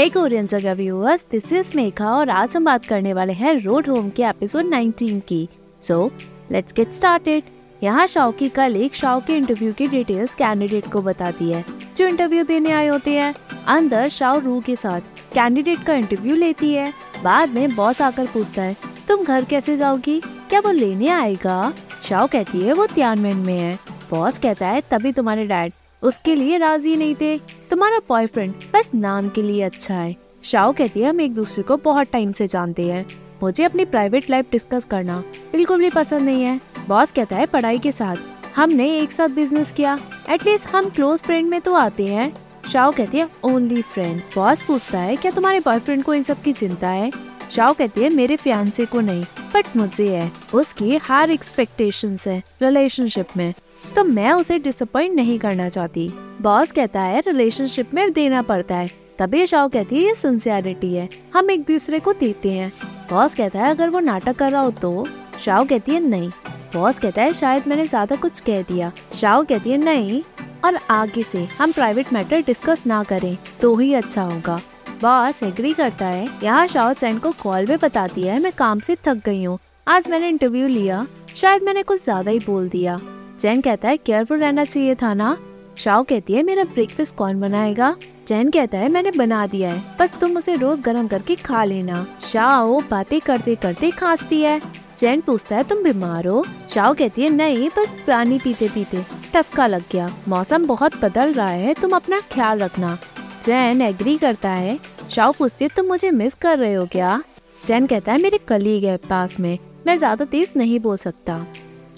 हे Korean जगह viewers this is Megha और आज हम बात करने वाले हैं रोड होम के एपिसोड 19 की। सो लेट्स गेट स्टार्टेड यहाँ शाओ की कल एक शाओ के इंटरव्यू की डिटेल्स कैंडिडेट को बताती है, जो इंटरव्यू देने आए होते हैं। अंदर शाओ रू के साथ कैंडिडेट का इंटरव्यू लेती है, बाद में बॉस आकर पूछता है, तुम घर कैसे जाओगी? क्या वो लेने आएगा? शाओ कहती है, वो त्यानमेन में है। बॉस कहता है, तभी तुम्हारे डैड उसके लिए राज़ी नहीं थे। तुम्हारा बॉयफ्रेंड बस नाम के लिए अच्छा है। शाओ कहती है, हम एक दूसरे को बहुत टाइम से जानते हैं। मुझे अपनी प्राइवेट लाइफ डिस्कस करना बिल्कुल भी पसंद नहीं है। बॉस कहता है, पढ़ाई के साथ हमने एक साथ बिज़नेस किया। एटलीस्ट हम क्लोज फ्रेंड में तो आते हैं। शाओ कहती है ओनली फ्रेंड बॉस पूछता है, क्या तुम्हारे बॉयफ्रेंड को इन सब की चिंता है? शाओ कहती है, मेरे फियांसे को नहीं बट मुझे है। उसकी हर एक्सपेक्टेशन है रिलेशनशिप में। तो मैं उसे डिसअपॉइंट नहीं करना चाहती। बॉस कहता है रिलेशनशिप में देना पड़ता है। तभी शाओ कहती है, ये सिंसियरिटी है। हम एक दूसरे को देते हैं। बॉस कहता है, अगर वो नाटक कर रहा हो तो? शाओ कहती है, नहीं। बॉस कहता है, शायद मैंने ज़्यादा कुछ कह दिया। शाओ कहती है, नहीं। और आगे से, हम प्राइवेट मैटर डिस्कस ना करें तो ही अच्छा होगा। बॉस एग्री करता है। यहाँ शाओ चैन को कॉल में बताती है, मैं काम से थक गई हूँ। आज मैंने इंटरव्यू लिया। शायद मैंने कुछ ज़्यादा ही बोल दिया। जैन कहता है, केयरफुल रहना चाहिए था ना? शाओ कहती है, मेरा ब्रेकफास्ट कौन बनाएगा? जैन कहता है, मैंने बना दिया है, बस तुम उसे रोज गर्म करके खा लेना। शाओ बातें करते करते खांसती है। जैन पूछता है, तुम बीमार हो? शाओ कहती है, नहीं, बस पानी पीते पीते टसका लग गया। मौसम बहुत बदल रहा है, तुम अपना ख्याल रखना। जैन एग्री करता है। शाओ पूछती है, तुम मुझे मिस कर रहे हो क्या? जैन कहता है, मेरे कलीग है पास में, मैं ज़्यादा तेज नहीं बोल सकता।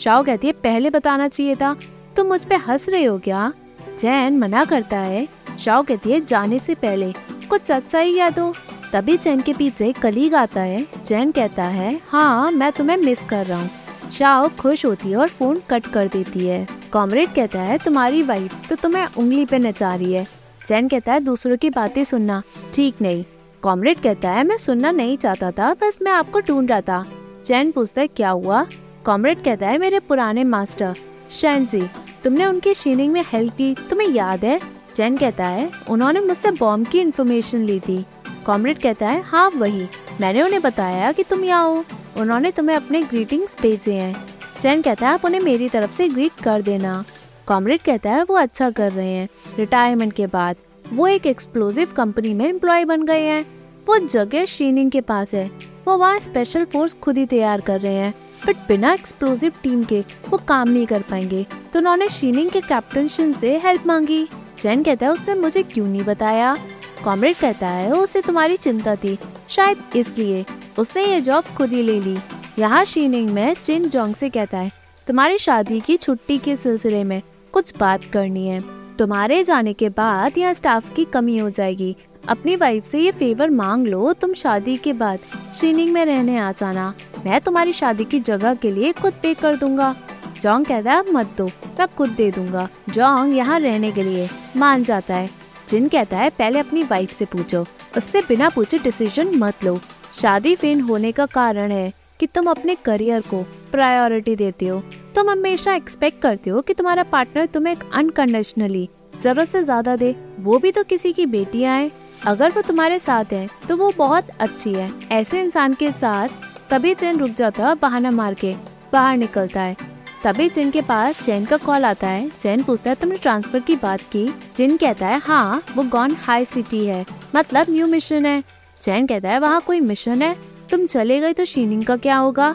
शाओ कहती है, पहले बताना चाहिए था। तुम मुझ पे हंस रहे हो क्या? जैन मना करता है शाओ कहती है, जाने से पहले कुछ अच्छा ही याद हो। तभी जैन के पीछे कलीग आता है। जैन कहता है हाँ मैं तुम्हें मिस कर रहा हूँ। शाओ खुश होती है और फ़ोन कट कर देती है। कॉमरेड कहता है, तुम्हारी वाइफ तो तुम्हें उंगली पे नचा रही है। जैन कहता है, दूसरों की बातें सुनना। ठीक नहीं। कॉमरेड कहता है, मैं सुनना नहीं चाहता था, बस मैं आपको ढूंढ रहा था। जैन पूछता है, क्या हुआ? कॉमरेड कहता है, मेरे पुराने मास्टर, शैन जी, तुमने उनकी शीनिंग में हेल्प की, तुम्हें याद है? जैन कहता है, उन्होंने मुझसे बॉम्ब की इन्फॉर्मेशन ली थी। कॉमरेड कहता है हाँ वही, मैंने उन्हें बताया कि तुम यहाँ हो, उन्होंने तुम्हें अपने ग्रीटिंग्स भेजे हैं। जैन कहता है, आप उन्हें मेरी तरफ़ से ग्रीट कर देना। कॉमरेड कहता है, वो अच्छा कर रहे हैं। रिटायरमेंट के बाद, वो एक एक्सप्लोजिव कंपनी में एम्प्लॉय बन गए हैं। वो जगह शीनिंग के पास है। वो वहाँ स्पेशल फोर्स खुद ही तैयार कर रहे हैं। बट बिना एक्सप्लोजिव टीम के, वो काम नहीं कर पाएँगे। तो उन्होंने शीनिंग के कैप्टन शिन से हेल्प मांगी। जैन कहता है, उसने मुझे क्यों नहीं बताया? कॉमरेड कहता है, उसे तुम्हारी चिंता थी। शायद इसलिए उसने ये जॉब खुद ही ले ली। यहाँ शीनिंग में चिन जोंग से कहता है, तुम्हारी शादी की छुट्टी के सिलसिले में कुछ बात करनी है। तुम्हारे जाने के बाद यहाँ स्टाफ की कमी हो जाएगी। अपनी वाइफ से ये फेवर मांग लो, तुम शादी के बाद शीनिंग में रहने आ जाना। मैं तुम्हारी शादी की जगह के लिए खुद पे कर दूँगा। जोंग कहता है मत दो, मैं खुद दे दूँगा। जोंग यहाँ रहने के लिए मान जाता है। जिन कहता है, पहले अपनी वाइफ से पूछो, उससे बिना पूछे डिसीज़न मत लो। शादी फेन होने का कारण है कि तुम अपने करियर को प्रायोरिटी देते हो। तुम हमेशा एक्सपेक्ट करते हो कि तुम्हारा पार्टनर तुम्हें अनकंडीशनली ज़रूरत से ज़्यादा दे, वो भी तो किसी की बेटियाँ है। अगर वो तुम्हारे साथ है तो वो बहुत अच्छी है। ऐसे इंसान के साथ, तभी चैन रुक जाता है बहाना मार के, बाहर निकलता है। तभी जिन के पास चैन का कॉल आता है। चैन पूछता है, तुमने ट्रांसफ़र की बात की? जिन कहता है हाँ वो गॉन हाई सिटी है। मतलब न्यू मिशन है। चैन कहता है, वहाँ कोई मिशन है? तुम चले गए तो शीनिंग का क्या होगा?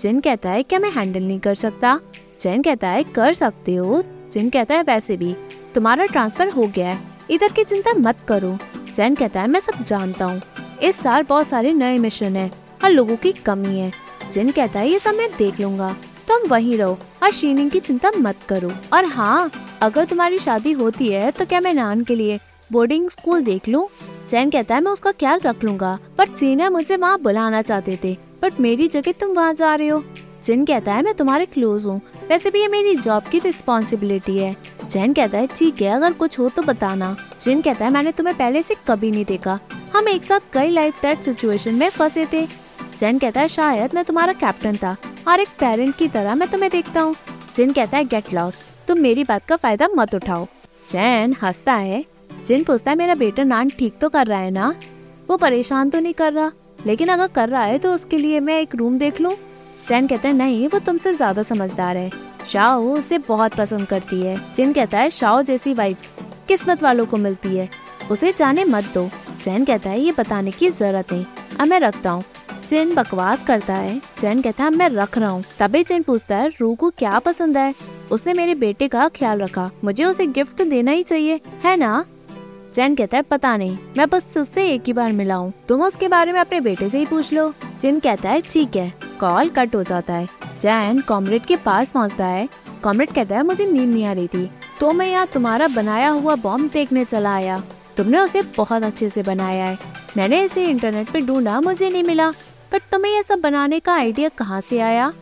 जिन कहता है, क्या मैं हैंडल नहीं कर सकता? चैन कहता है, कर सकते हो। जिन कहता है, वैसे भी, तुम्हारा ट्रांसफ़र हो गया है। इधर की चिंता मत करो। चैन कहता है, मैं सब जानता हूँ। इस साल बहुत सारे नए मिशन है और लोगों की कमी है। जिन कहता है, ये सब मैं देख लूँगा। तुम वहीं रहो और शीनिंग की चिंता मत करो। और हाँ अगर तुम्हारी शादी होती है तो क्या मैं नान के लिए बोर्डिंग स्कूल देख लूँ? चैन कहता है, मैं उसका ख्याल रख लूँगा। पर चीना मुझे वहाँ बुलाना चाहते थे। बट मेरी जगह तुम वहाँ जा रहे हो। जिन कहता है, मैं तुम्हारे क्लोज हूँ। वैसे भी ये मेरी जॉब की रिस्पॉन्सिबिलिटी है। जैन कहता है, ठीक है, अगर कुछ हो तो बताना। जिन कहता है, मैंने तुम्हें पहले से कभी नहीं देखा। हम एक साथ कई लाइफ दैट सिचुएशन में फंसे थे। जैन कहता है, शायद मैं तुम्हारा कैप्टन था और एक पेरेंट की तरह मैं तुम्हें देखता हूँ। जिन कहता है गेट लॉस तुम मेरी बात का फ़ायदा मत उठाओ। जैन हंसता है। जिन पूछता है, मेरा बेटा नान ठीक तो कर रहा है ना? वो परेशान तो नहीं कर रहा, लेकिन अगर कर रहा है तो उसके लिए मैं एक रूम देख लूँ। चैन कहता है, नहीं, वो तुमसे ज़्यादा समझदार है। शाओ उसे बहुत पसंद करती है, जिन कहता है शाओ जैसी वाइफ किस्मत वालों को मिलती है। उसे जाने मत दो। चैन कहता है, ये बताने की ज़रूरत नहीं। अब मैं रखता हूँ। चैन बकवास करता है। चैन कहता है मैं रख रहा हूँ। तभी चैन पूछता है, रू को क्या पसंद है? उसने, मेरे बेटे का ख्याल रखा। मुझे उसे गिफ्ट देना ही चाहिए, है ना? चैन कहता है, पता नहीं। मैं बस उससे एक ही बार मिला हूँ। तुम उसके बारे में अपने बेटे से ही पूछ लो। जिन कहता है, ठीक है। कॉल कट हो जाता है। चैन कॉमरेड के पास पहुँचता है। कॉमरेड कहता है, मुझे नींद नहीं आ रही थी। तो मैं यहाँ तुम्हारा बनाया हुआ बॉम्ब देखने चला आया। तुमने उसे बहुत अच्छे से बनाया है। मैंने इसे इंटरनेट पे ढूंढा, मुझे नहीं मिला। पर तुम्हें यह सब बनाने का आइडिया कहाँ से आया?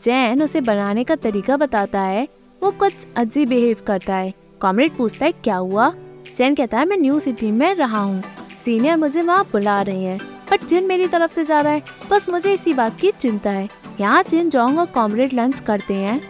चैन उसे बनाने का तरीका बताता है। वो कुछ अजीब बिहेव करता है। कॉमरेड पूछता है, क्या हुआ? चैन कहता है, मैं न्यू सिटी में रहा हूँ। सीनियर मुझे वहाँ बुला रही है। बट जिन मेरी तरफ़ से जा रहा है, बस मुझे इसी बात की चिंता है। यहाँ जिन जोंग और कॉमरेड लंच करते हैं,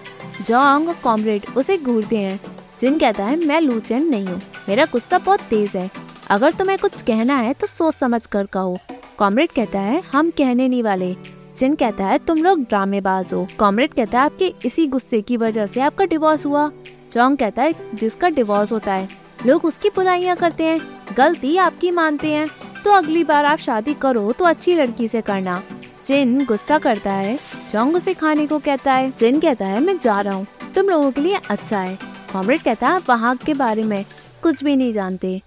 जोंग और कॉमरेड उसे घूरते हैं, जिन कहता है, मैं लूचेन नहीं हूँ, मेरा गुस्सा बहुत तेज है। अगर तुम्हें कुछ कहना है तो सोच समझ कर कहो। कॉमरेड कहता है, हम कहने नहीं वाले। जिन कहता है, तुम लोग ड्रामेबाज हो। कॉमरेड कहता है, आपके इसी गुस्से की वजह से आपका डिवोर्स हुआ। जोंग कहता है, जिसका डिवोर्स होता है, लोग उसकी बुराइयाँ करते हैं, गलती आपकी मानते हैं। तो अगली बार आप शादी करो तो अच्छी लड़की से करना। जिन गुस्सा करता है, जोंग उसे खाने को कहता है। जिन कहता है, मैं जा रहा हूँ। तुम लोगों के लिए अच्छा है। कॉमरेड कहता है, वहाँ के बारे में कुछ भी नहीं जानते।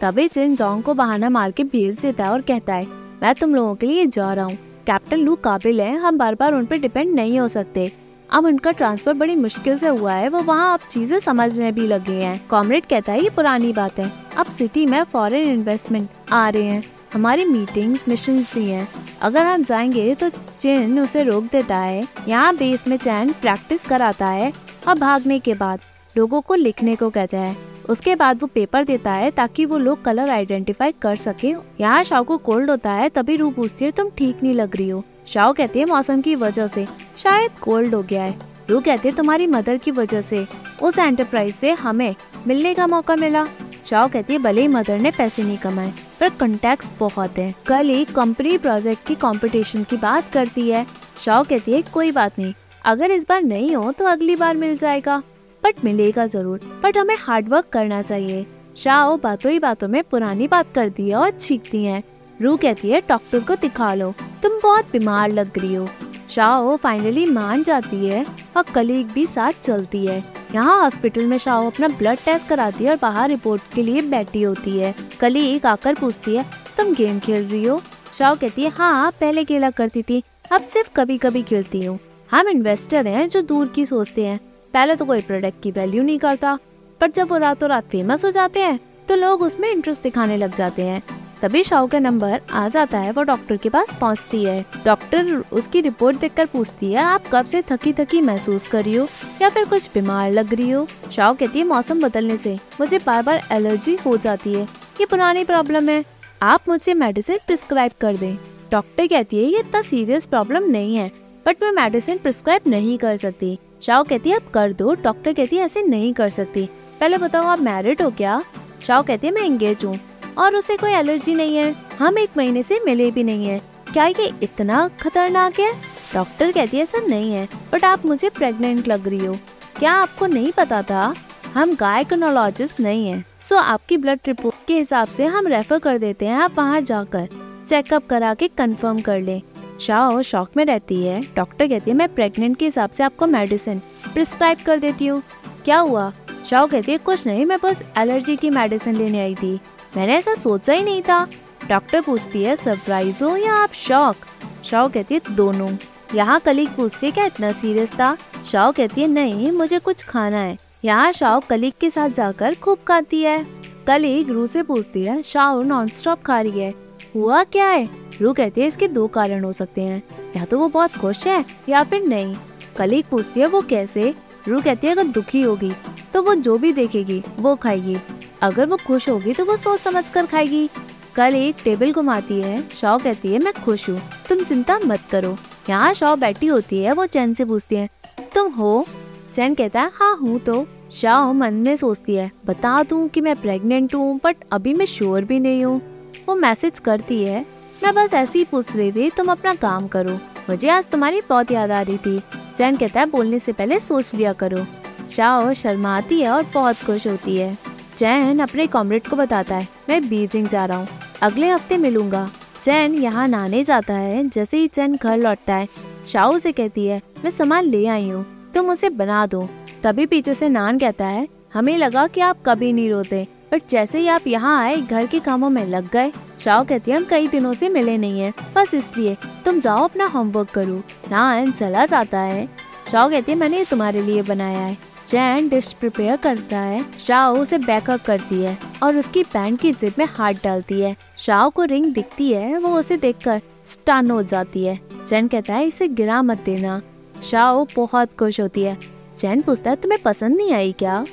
तभी जिन जोंग को बहाना मार के भेज देता है और कहता है, मैं तुम लोगों के लिए जा रहा हूँ। कैप्टन लू काबिल है। हम बार बार उन पर डिपेंड नहीं हो सकते। अब उनका ट्रांसफ़र बड़ी मुश्किल से हुआ है। वो वहाँ अब चीज़ें समझने भी लगे हैं। कॉमरेड कहता है, ये पुरानी बात। है अब सिटी में फॉरेन इन्वेस्टमेंट आ रहे हैं। हमारी मीटिंग्स मिशन भी हैं। अगर हम जाएँगे तो चैन उसे रोक देता है, यहाँ बेस में चैन प्रैक्टिस कराता है और भागने के बाद लोगों को लिखने को कहता है। उसके बाद वो पेपर देता है ताकि वो लोग कलर आइडेंटिफाई कर सके। यहाँ शाह को कोल्ड होता है, तभी रू पूछती है, तुम ठीक नहीं लग रही हो? शाह कहती है, मौसम की वजह से शायद कोल्ड हो गया है। रू कहती है, तुम्हारी मदर की वजह से उस एंटरप्राइज से हमें मिलने का मौका मिला। शाह कहती है, भले ही मदर ने पैसे नहीं कमाए, पर कंटेक्ट बहुत है। कल एक कंपनी प्रोजेक्ट की कंपटीशन की बात करती है। शाह कहती है, कोई बात नहीं, अगर इस बार नहीं हो तो अगली बार मिल जाएगा। बट मिलेगा ज़रूर बट हमें हार्डवर्क करना चाहिए। शाह बातों ही बातों में पुरानी बात करती है और छीकती है। रू कहती है, डॉक्टर को दिखा लो, तुम बहुत बीमार लग रही हो। शाह फाइनली मान जाती है और कलीग भी साथ चलती है। यहाँ हॉस्पिटल में शाह अपना ब्लड टेस्ट कराती है और बाहर रिपोर्ट के लिए बैठी होती है। कलीग आकर पूछती है, तुम गेम खेल रही हो? शाह कहती है हाँ पहले खेला करती थी। अब सिर्फ़ कभी कभी खेलती हूँ। हम इन्वेस्टर हैं जो दूर की सोचते हैं। पहले तो कोई प्रोडक्ट की वैल्यू नहीं करता। पर जब वो रातों रात फ़ेमस हो जाते हैं तो लोग उसमें इंटरेस्ट दिखाने लग जाते हैं। तभी शाह का नंबर आ जाता है, वो डॉक्टर के पास पहुँचती है। डॉक्टर उसकी रिपोर्ट देखकर पूछती है, आप कब से थकी थकी महसूस कर रही हो या फिर कुछ बीमार लग रही हो? शाह कहती है, मौसम बदलने से मुझे बार बार एलर्जी हो जाती है। ये पुरानी प्रॉब्लम है। आप मुझे मेडिसिन प्रिस्क्राइब कर दें। डॉक्टर कहती है, ये इतना सीरियस प्रॉब्लम नहीं है, बट मैं मेडिसिन प्रिस्क्राइब नहीं कर सकती। शाह कहती है आप कर दो। डॉक्टर कहती है, ऐसे नहीं कर सकती। पहले बताओ, आप मैरिड हो क्या? शाह कहती है, मैं एंगेज हूँ। और उसे कोई एलर्जी नहीं है। हम एक महीने से मिले भी नहीं है। क्या ये इतना खतरनाक है? डॉक्टर कहती है, ऐसा नहीं है बट आप मुझे प्रेग्नेंट लग रही हो। क्या आपको नहीं पता था? हम गायकोनोलॉजिस्ट नहीं है। सो आपकी ब्लड रिपोर्ट के हिसाब से हम रेफर कर देते हैं, आप वहाँ जाकर चेकअप करा के कंफर्म कर लें। शाह शौक में रहती है। डॉक्टर कहती है, मैं प्रेग्नेंट के हिसाब से आपको मेडिसिन प्रिस्क्राइब कर देती हूँ। क्या हुआ? शाह कहती है, कुछ नहीं, मैं बस एलर्जी की मेडिसिन लेने आई थी। मैंने ऐसा सोचा ही नहीं था। डॉक्टर पूछती है, सरप्राइज़ हो या आप शौक? शाह कहती है, दोनों। यहाँ कलीग पूछती है, क्या इतना सीरियस था? शाह कहती है, नहीं, मुझे कुछ खाना है। यहाँ शाह कलीग के साथ जाकर खूब खाती है। कलीग रू से पूछती है, शाह नॉन स्टॉप खा रही है? हुआ क्या है? रू कहती है, इसके दो कारण हो सकते हैं। या तो वो बहुत खुश है, या फिर नहीं। कलीग पूछती है, वो कैसे? रू कहती है, अगर दुखी होगी तो वो जो भी देखेगी, वो खाएगी। अगर वो खुश होगी तो वो सोच समझ कर खाएगी। कल एक टेबल घुमाती है। शॉ कहती है, मैं खुश हूँ। तुम चिंता मत करो। यहाँ शॉ बैठी होती है, वो चैन से पूछती है, तुम हो? चैन कहता है हाँ हूँ तो। शाओ मन में सोचती है, बता दूँ कि मैं प्रेग्नेंट हूँ बट अभी मैं श्योर भी नहीं हूँ। वो मैसेज करती है, मैं बस ऐसे ही पूछ रही थी, तुम अपना काम करो। मुझे आज तुम्हारी बहुत याद आ रही थी। चैन कहता है, बोलने से पहले सोच लिया करो। शाओ शर्माती है और बहुत खुश होती है। चैन अपने कॉमरेड को बताता है, मैं बीजिंग जा रहा हूँ। अगले हफ़्ते मिलूँगा। चैन यहाँ नहाने जाता है, जैसे ही चैन घर लौटता है। शाओ से कहती है, मैं सामान ले आई हूँ, तुम उसे बना दो। तभी पीछे से नान कहता है, हमें लगा कि आप कभी नहीं रोते, पर जैसे ही आप यहाँ आए, घर के कामों में लग गए। शाओ कहती है, हम कई दिनों से मिले नहीं है, बस इसलिए तुम जाओ, अपना होमवर्क करो। नान चला जाता है। शाओ कहती है, मैंने तुम्हारे लिए बनाया है। चैन डिश प्रिपेयर करता है, शाओ उसे बैकअप करती है और उसकी पैंट की जिप में हाथ डालती है। शाओ को रिंग दिखती है, वो उसे देखकर स्टन हो जाती है। चैन कहता है, इसे गिरा मत देना। शाओ बहुत खुश होती है। चैन पूछता है, तुम्हें पसंद नहीं आई क्या?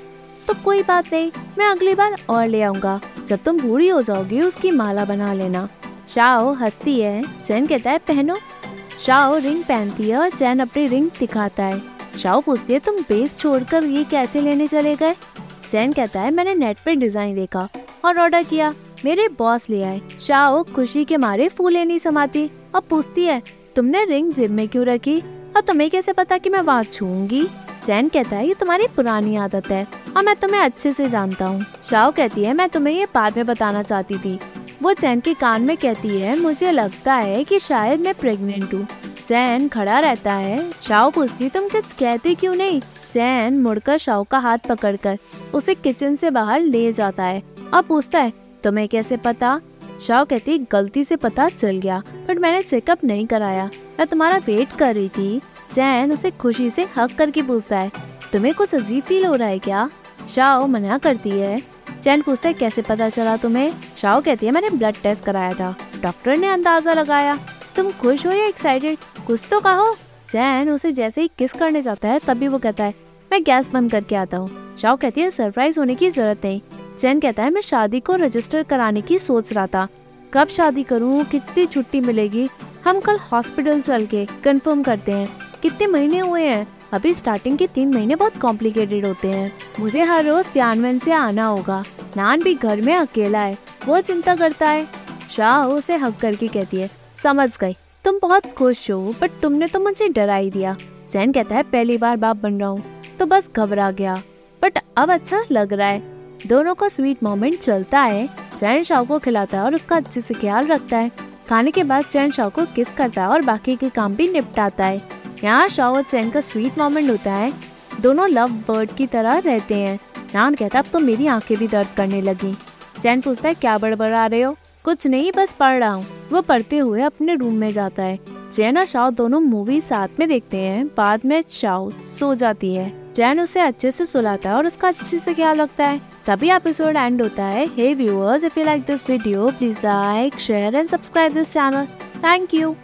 तो कोई बात नहीं, मैं अगली बार और ले आऊँगा। जब तुम बूढ़ी हो जाओगी, उसकी माला बना लेना। शाओ हंसती है। चैन कहता है, पहनो। शाओ रिंग पहनती है और चैन अपनी रिंग दिखाता है। शाओ पूछती है तुम बेस छोड़कर ये कैसे लेने चले गए? चैन कहता है, मैंने नेट पे डिज़ाइन देखा और ऑर्डर किया। मेरे बॉस ले आए। शाओ खुशी के मारे फूले नहीं समाती। और पूछती है, तुमने रिंग जिम में क्यों रखी? और तुम्हें कैसे पता कि मैं वहाँ छूँगी चैन कहता है, ये तुम्हारी पुरानी आदत है और मैं तुम्हें अच्छे से जानता हूँ। शाओ कहती है, मैं तुम्हें ये बाद में बताना चाहती थी। वो चैन के कान में कहती है, मुझे लगता है कि शायद मैं प्रेग्नेंट हूँ। चैन खड़ा रहता है। शाओ पूछती, तुम कुछ कहते क्यों नहीं? चैन मुड़कर शाओ का हाथ पकड़कर उसे किचन से बाहर ले जाता है और पूछता है, तुम्हें कैसे पता? शाओ कहती, गलती से पता चल गया बट मैंने चेकअप नहीं कराया। मैं तुम्हारा वेट कर रही थी। चैन उसे खुशी से हक करके पूछता है, तुम्हें कुछ अजीब फील हो रहा है क्या? शाओ मना करती है। चैन पूछता है, कैसे पता चला तुम्हें? शाओ कहती है, मैंने ब्लड टेस्ट कराया था। डॉक्टर ने अंदाज़ा लगाया। तुम खुश हो या एक्साइटेड कुछ तो कहो। चैन उसे जैसे ही किस करने जाता है, तभी वो कहता है, मैं गैस बंद करके आता हूँ। शाओ कहती है सरप्राइज़ होने की ज़रूरत नहीं। चैन कहता है, मैं शादी को रजिस्टर कराने की सोच रहा था। कब शादी करूँ? कितनी छुट्टी मिलेगी? हम कल हॉस्पिटल चल के कंफर्म करते हैं। कितने महीने हुए हैं? अभी स्टार्टिंग के तीन महीने बहुत कॉम्प्लिकेटेड होते हैं। मुझे हर रोज त्यानवन से आना होगा। नान भी घर में अकेला है। वो चिंता करता है। शाह उसे हक करके कहती है समझ गई। तुम बहुत खुश हो बट तुमने तो मुझसे डरा ही दिया। जैन कहता है, पहली बार बाप बन रहा हूँ तो बस घबरा गया। बट अब अच्छा लग रहा है। दोनों का स्वीट मोमेंट चलता है। चैन शाह को खिलाता है और उसका अच्छे से ख्याल रखता है। खाने के बाद चैन शाह को किस करता है और बाकी के काम भी निपटाता है। यहाँ शाह और चैन का स्वीट मोमेंट होता है। दोनों लव बर्ड की तरह रहते हैं। नान कहता है अब तो मेरी आँखें भी दर्द करने लगी। चैन पूछता है, क्या बड़बड़ा रहे हो? कुछ नहीं, बस पढ़ रहा हूँ। वो पढ़ते हुए अपने रूम में जाता है। जैन और शाओ दोनों मूवी साथ में देखते हैं। बाद में शाओ सो जाती है। जैन उसे अच्छे से सुलाता है और उसका अच्छे से ख्याल रखता है? तभी एपिसोड एंड होता है। Hey viewers if you like this video please like share and subscribe this channel thank you